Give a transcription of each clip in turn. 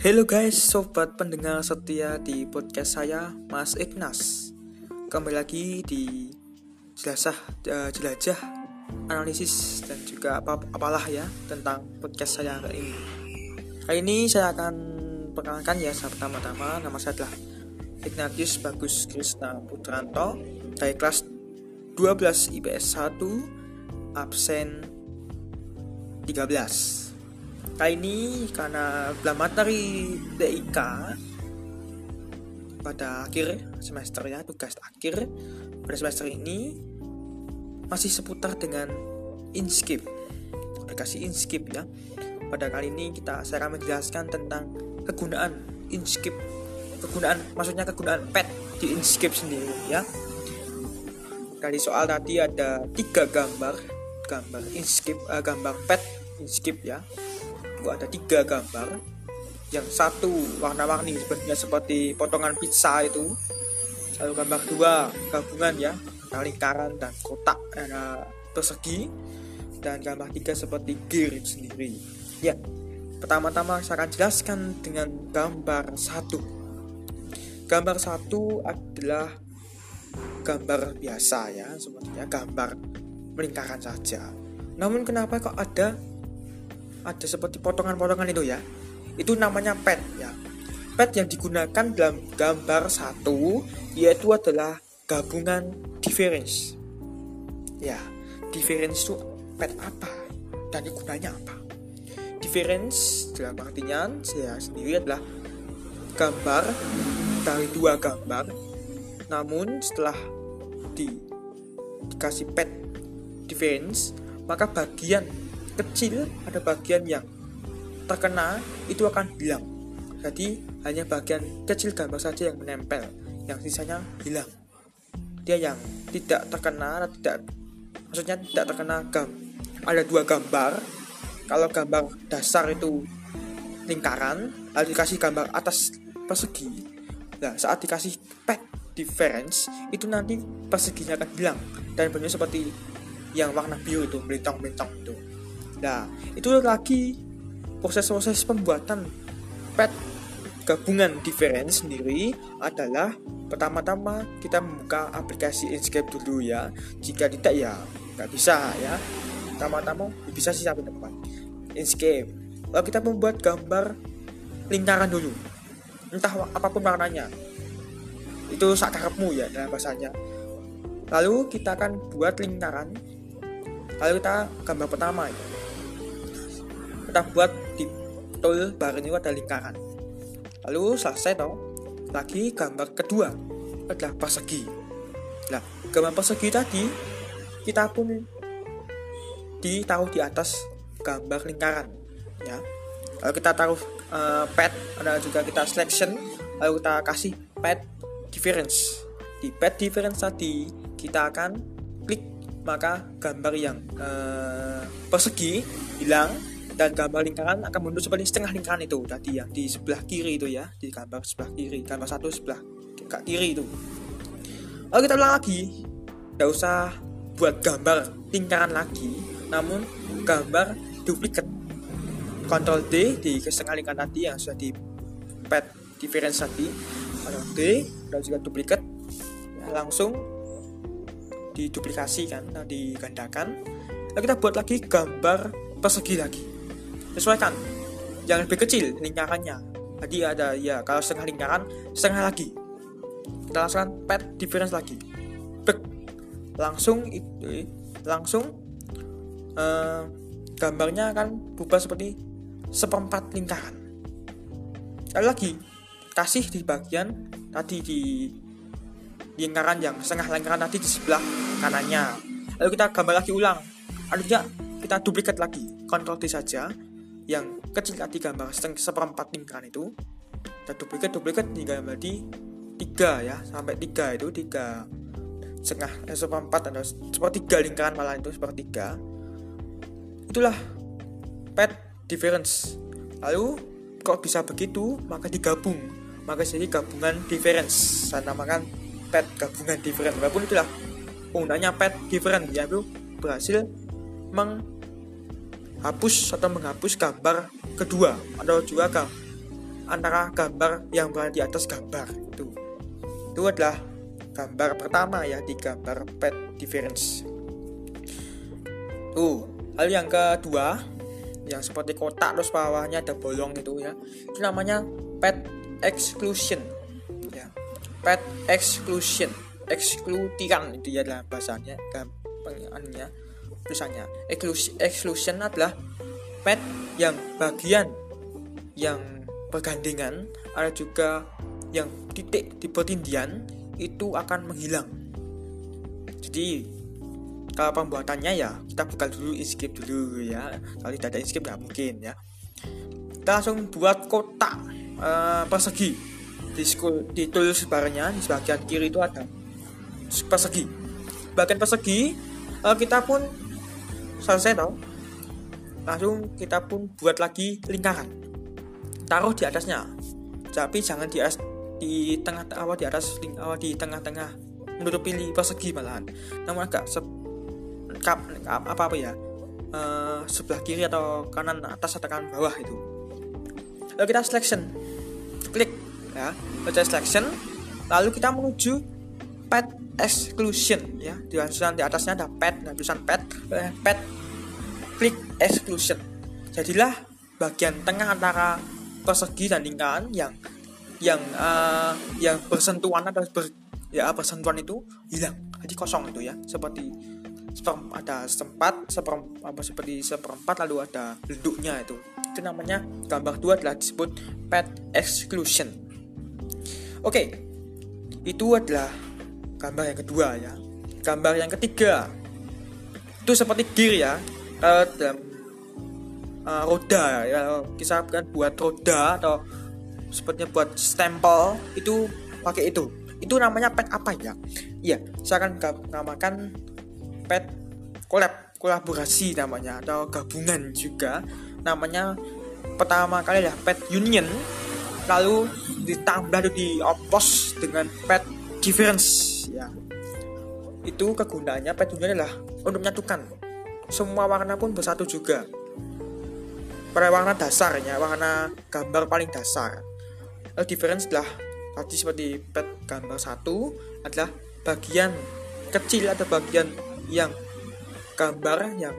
Halo guys, sobat pendengar setia di podcast saya, Mas Ignas. Kembali lagi di jelajah, uh, jelajah analisis dan juga apa apalah ya tentang podcast saya kali ini. Kali ini saya akan perkenalkan ya pertama-tama nama saya adalah Ignatius Bagus Krishna Putranto dari kelas 12 IPS 1 absen 13 kali ini karena materi DIK pada akhir semester ya tugas akhir pada semester ini masih seputar dengan Inskip aplikasi Inskip ya. Pada kali ini kita saya akan menjelaskan tentang kegunaan Inskip kegunaan maksudnya kegunaan pet di Inskip sendiri ya. Kali soal tadi ada tiga gambar gambar Inskip uh, gambar pet Inskip ya ada tiga gambar. Yang satu warna-warni sebenarnya seperti potongan pizza itu. Lalu gambar dua gabungan ya. Lingkaran dan kotak ada persegi. Dan gambar tiga seperti gear itu sendiri. Ya pertama-tama saya akan jelaskan dengan gambar satu. Gambar satu adalah gambar biasa ya sepertinya gambar melingkarkan saja. Namun kenapa kok ada ada seperti potongan-potongan itu ya. Itu namanya pet ya. Pet yang digunakan dalam gambar satu yaitu adalah gabungan difference. Ya difference itu pet apa dan gunanya apa? Difference dalam artinya saya sendiri adalah gambar dari dua gambar. Namun setelah di dikasih pet difference maka bagian kecil ada bagian yang terkena itu akan hilang. Jadi hanya bagian kecil gambar saja yang menempel yang sisanya hilang. Dia yang tidak terkena tidak maksudnya tidak terkena gam ada dua gambar. Kalau gambar dasar itu lingkaran lalu dikasih gambar atas persegi. Nah saat dikasih pet difference itu nanti perseginya akan hilang. Dan bentuknya seperti yang warna biru itu melintang-melintang itu Nah, itu lagi proses-proses pembuatan pet gabungan difference sendiri adalah pertama-tama kita membuka aplikasi Inkscape dulu ya. Jika tidak ya nggak bisa ya. Pertama-tama bisa sih sampai depan. Inkscape. Lalu kita membuat gambar lingkaran dulu. Entah apa pun warnanya. Itu sakarepmu ya dalam bahasanya. Lalu kita akan buat lingkaran. Lalu kita gambar pertama ya kita buat di tool bar ini ada lingkaran. Lalu selesai toh. Lagi gambar kedua adalah persegi. Nah gambar persegi tadi kita pun ditaruh di atas gambar lingkaran ya. Lalu kita taruh uh, pad ada juga kita selection lalu kita kasih pad difference. Di pad difference tadi kita akan klik maka gambar yang uh, persegi hilang dan gambar lingkaran akan mundur seperti setengah lingkaran itu. Tadi yang di sebelah kiri itu ya. Di gambar sebelah kiri gambar satu sebelah kiri itu. Lalu kita ulang lagi. Tidak usah buat gambar lingkaran lagi namun gambar duplikat. Ctrl D di setengah lingkaran tadi yang sudah di pad difference tadi. Ctrl D dan juga duplikat. Ya, langsung diduplikasikan dan digandakan. Lalu kita buat lagi gambar persegi lagi sesuaikan. Jangan lebih kecil lingkarannya. Tadi ada ya kalau setengah lingkaran setengah lagi. Kita langsung pad difference lagi. Bek. langsung langsung uh, gambarnya akan berubah seperti seperempat lingkaran. Lalu lagi kasih di bagian tadi di lingkaran yang setengah lingkaran tadi di sebelah kanannya. Lalu kita gambar lagi ulang. Artinya kita duplikat lagi. Ctrl D saja yang kecil tadi gambar seperempat lingkaran itu. Dan duplikat duplikat hingga menjadi tiga ya sampai tiga itu tiga setengah eh, seperempat atau sepertiga lingkaran malah itu sepertiga itulah pet difference. Lalu kok bisa begitu? Maka digabung. Maka jadi gabungan difference. Saya namakan pet gabungan difference. Walaupun itulah penggunanya pet difference. Ya berhasil meng hapus atau menghapus gambar kedua atau juga antara gambar yang berada di atas gambar itu itu adalah gambar pertama ya di gambar pet difference. Tuh hal yang kedua yang seperti kotak terus bawahnya ada bolong itu ya. Itu namanya pet exclusion ya. Pet exclusion ekskludiran itu ya adalah bahasanya gampangannya tulisannya. Exclusion adalah pet yang bagian yang bergandengan ada juga yang titik di pertindian itu akan menghilang. Jadi kalau pembuatannya ya kita buka dulu Inkscape dulu ya. Kalau tidak ada Inkscape nggak mungkin ya. Kita langsung buat kotak uh, persegi. Di school di tools barnya di bagian kiri itu ada persegi. Bagian persegi uh, kita pun selesai tau langsung kita pun buat lagi lingkaran. Taruh di atasnya. Tapi jangan di atas di tengah awal di atas awal di tengah-tengah menutupi persegi malahan. Namun agak se kap, apa apa ya uh, sebelah kiri atau kanan atas atau kanan bawah itu. Lalu kita selection. Klik ya. Kita selection. Lalu kita menuju pet exclusion ya. Di di atasnya ada pet dan tulisan pet eh, pet klik exclusion. Jadilah bagian tengah antara persegi dan lingkaran yang yang uh, yang bersentuhan atau ber, ya bersentuhan itu hilang. Jadi kosong itu ya. Seperti seperem, ada seperempat seperem, apa seperti seperempat lalu ada leduknya itu. Itu namanya gambar dua adalah disebut pet exclusion. Oke. Itu adalah gambar yang kedua ya. Gambar yang ketiga. Itu seperti gear ya. Uh, dalam uh, roda ya. Kita kan buat roda atau sepertinya buat stempel itu pakai itu. Itu namanya pet apa ya? Iya saya akan namakan pet kolab kolaborasi namanya atau gabungan juga. Namanya pertama kali ya pet union. Lalu ditambah di opos dengan pet difference ya. Itu kegunaannya pet union adalah untuk menyatukan. Semua warna pun bersatu juga. Pada warna dasarnya warna gambar paling dasar. A difference adalah tadi seperti pet gambar satu adalah bagian kecil atau bagian yang gambar yang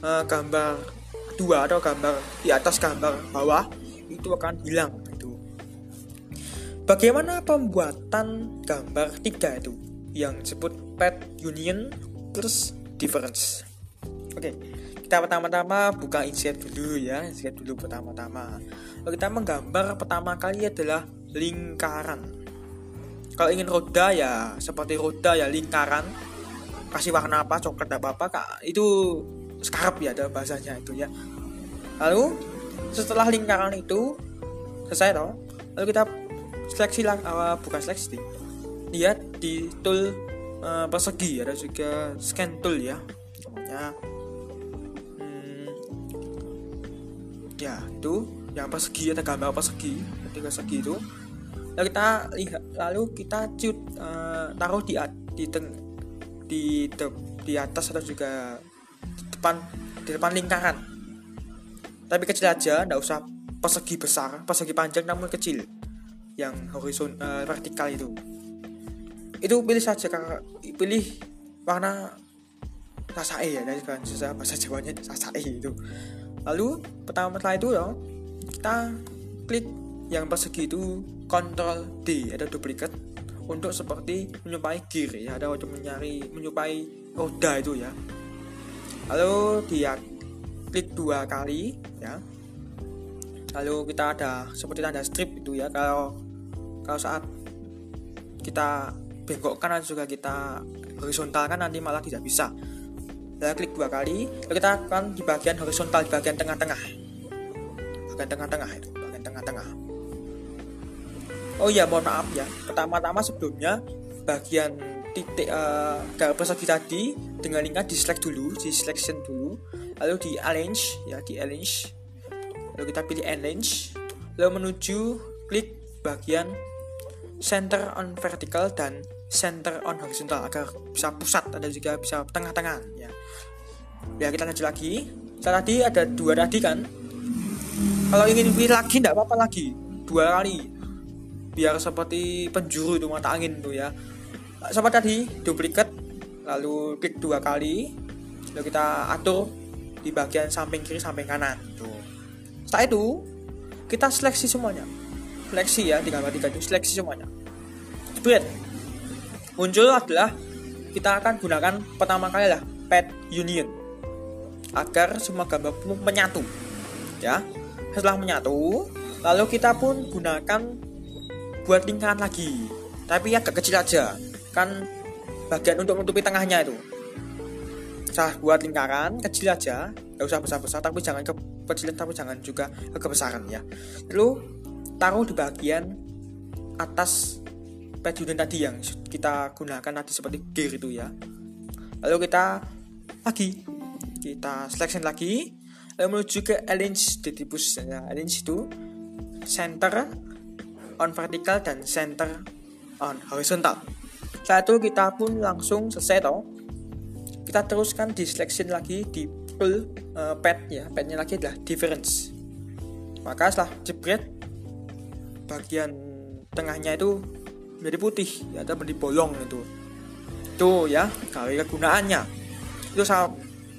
uh, gambar dua atau gambar di atas gambar bawah itu akan hilang bagaimana pembuatan gambar tiga itu yang disebut pet union plus difference Oke, kita pertama-tama buka insert dulu ya, insert dulu pertama-tama. Kita menggambar pertama kali adalah lingkaran. Kalau ingin roda ya seperti roda ya lingkaran. Kasih warna apa, coklat apa apa, kak, itu skarap ya ada bahasanya itu ya. Lalu setelah lingkaran itu selesai toh, lalu kita seleksi lah, uh, bukan seleksi, lihat di tool uh, persegi ada juga scan tool ya, namanya ya itu. Yang persegi ada gambar persegi ketika segi itu. Lalu kita lihat lalu kita cut uh, taruh di di teng, di de, di atas atau juga di depan di depan lingkaran. Tapi kecil aja nggak usah persegi besar persegi panjang namun kecil yang horizon uh, vertikal itu. Itu pilih saja kakak pilih warna sasae ya dari bahasa bahasa Jawanya sasae itu. Lalu pertama setelah itu ya kita klik yang persegi itu Ctrl D ada duplikat untuk seperti menyerupai gear ya ada untuk mencari menyerupai roda itu ya. Lalu dia klik dua kali ya. Lalu kita ada seperti tanda strip itu ya kalau kalau saat kita bengkokkan atau juga kita horizontal kan nanti malah tidak bisa. Kita klik dua kali lalu kita akan di bagian horizontal di bagian tengah-tengah. Bagian tengah-tengah itu bagian tengah-tengah. Oh iya mohon maaf ya. Pertama-tama sebelumnya bagian titik uh, garis persegi tadi dengan lingkar di select dulu di selection dulu lalu di arrange ya di arrange lalu kita pilih arrange. Lalu menuju klik bagian center on vertical dan center on horizontal agar bisa pusat dan juga bisa tengah-tengah ya. Ya kita lanjut lagi. Tadi ada dua tadi kan? Kalau ingin pilih lagi tidak apa-apa lagi. Dua kali. Biar seperti penjuru itu mata angin tuh ya. Sama tadi duplikat lalu klik dua kali. Lalu kita atur di bagian samping kiri samping kanan. Tuh. Setelah itu kita seleksi semuanya seleksi ya di gambar tiga itu seleksi semuanya. Spread muncul adalah kita akan gunakan pertama kali lah pet union. Agar semua gambar menyatu ya. Setelah menyatu lalu kita pun gunakan buat lingkaran lagi. Tapi agak kecil aja kan bagian untuk menutupi tengahnya itu. Saya buat lingkaran kecil aja nggak usah besar-besar tapi jangan kecilan tapi jangan juga kebesaran ya. Lalu taruh di bagian atas unit tadi yang kita gunakan tadi seperti gear itu ya. Lalu kita lagi kita selection lagi. Lalu menuju ke align distribus ya align itu center on vertical dan center on horizontal. Setelah itu kita pun langsung selesai toh. Kita teruskan di selection lagi di full uh, pad ya. Padnya lagi adalah difference. Maka setelah jebret bagian tengahnya itu menjadi putih ya atau menjadi bolong itu. Itu ya kali kegunaannya. Itu sama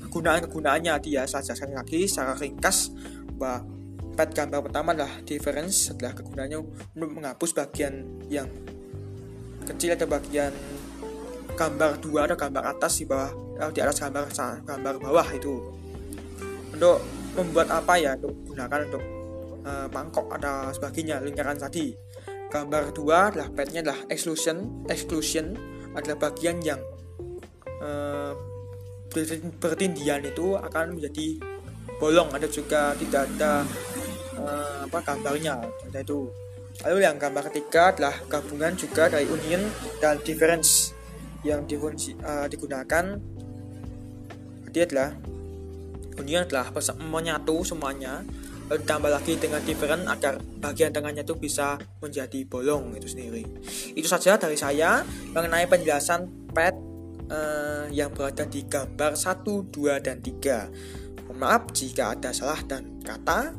kegunaan kegunaannya dia saya jelaskan lagi secara ringkas bahwa pad gambar pertama adalah difference setelah kegunaannya untuk menghapus bagian yang kecil ada bagian gambar dua ada gambar atas di bawah eh, di atas gambar gambar bawah itu. Untuk membuat apa ya untuk gunakan untuk mangkok ada sebagainya lingkaran tadi. Gambar dua adalah padnya adalah exclusion exclusion adalah bagian yang uh, bertindian itu akan menjadi bolong. Ada juga tidak ada uh, apa gambarnya. Itu. Lalu yang gambar ketiga adalah gabungan juga dari union dan difference yang difungsi, uh, digunakan. Jadi adalah union adalah menyatu semuanya lalu ditambah lagi dengan different agar bagian tengahnya itu bisa menjadi bolong itu sendiri. Itu saja dari saya mengenai penjelasan pad uh, yang berada di gambar 1, 2, dan 3. Mohon maaf jika ada salah dan kata.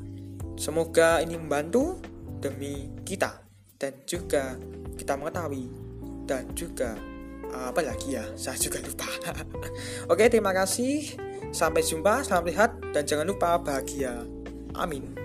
Semoga ini membantu demi kita dan juga kita mengetahui dan juga apa lagi ya saya juga lupa oke terima kasih sampai jumpa selamat lihat dan jangan lupa bahagia I mean,